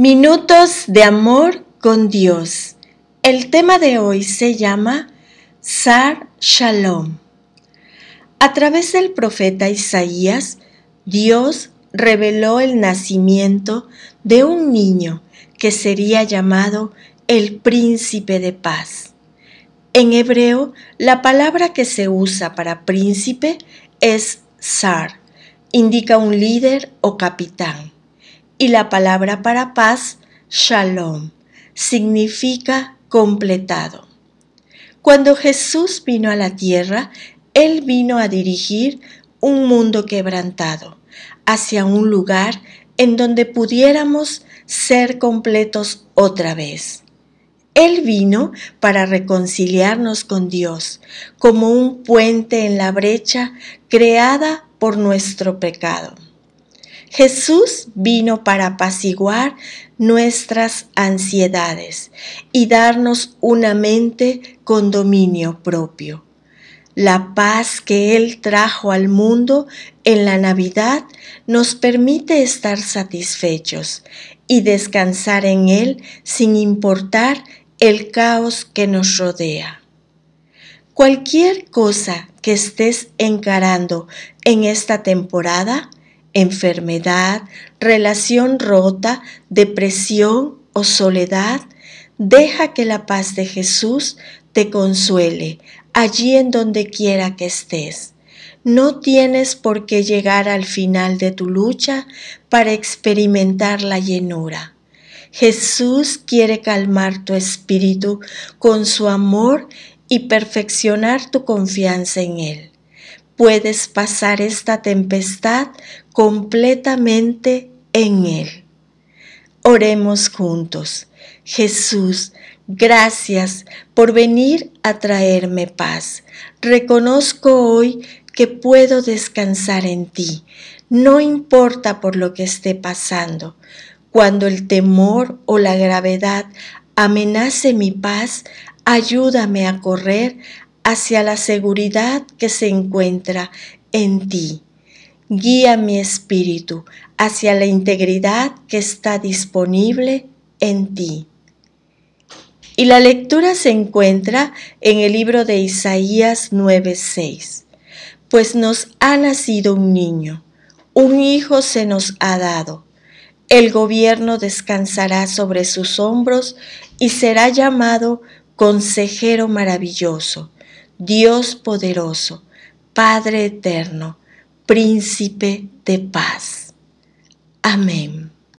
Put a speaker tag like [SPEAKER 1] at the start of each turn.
[SPEAKER 1] Minutos de amor con Dios. El tema de hoy se llama Sar Shalom. A través del profeta Isaías, Dios reveló el nacimiento de un niño que sería llamado el príncipe de paz. En hebreo, la palabra que se usa para príncipe es Sar, indica un líder o capitán y la palabra para paz, shalom, significa completado. Cuando Jesús vino a la tierra, Él vino a dirigir un mundo quebrantado hacia un lugar en donde pudiéramos ser completos otra vez. Él vino para reconciliarnos con Dios, como un puente en la brecha creada por nuestro pecado. Jesús vino para apaciguar nuestras ansiedades y darnos una mente con dominio propio. La paz que Él trajo al mundo en la Navidad nos permite estar satisfechos y descansar en Él sin importar el caos que nos rodea. Cualquier cosa que estés encarando en esta temporada, enfermedad, relación rota, depresión o soledad, deja que la paz de Jesús te consuele allí en donde quiera que estés. No tienes por qué llegar al final de tu lucha para experimentar la llenura. Jesús quiere calmar tu espíritu con su amor y perfeccionar tu confianza en Él puedes pasar esta tempestad completamente en Él. Oremos juntos. Jesús, gracias por venir a traerme paz. Reconozco hoy que puedo descansar en ti, no importa por lo que esté pasando. Cuando el temor o la gravedad amenace mi paz, ayúdame a correr hacia la seguridad que se encuentra en ti. Guía mi espíritu hacia la integridad que está disponible en ti. Y la lectura se encuentra en el libro de Isaías 9:6. Pues nos ha nacido un niño, un hijo se nos ha dado. El gobierno descansará sobre sus hombros y será llamado Consejero Maravilloso Dios poderoso, Padre eterno, príncipe de paz. Amén.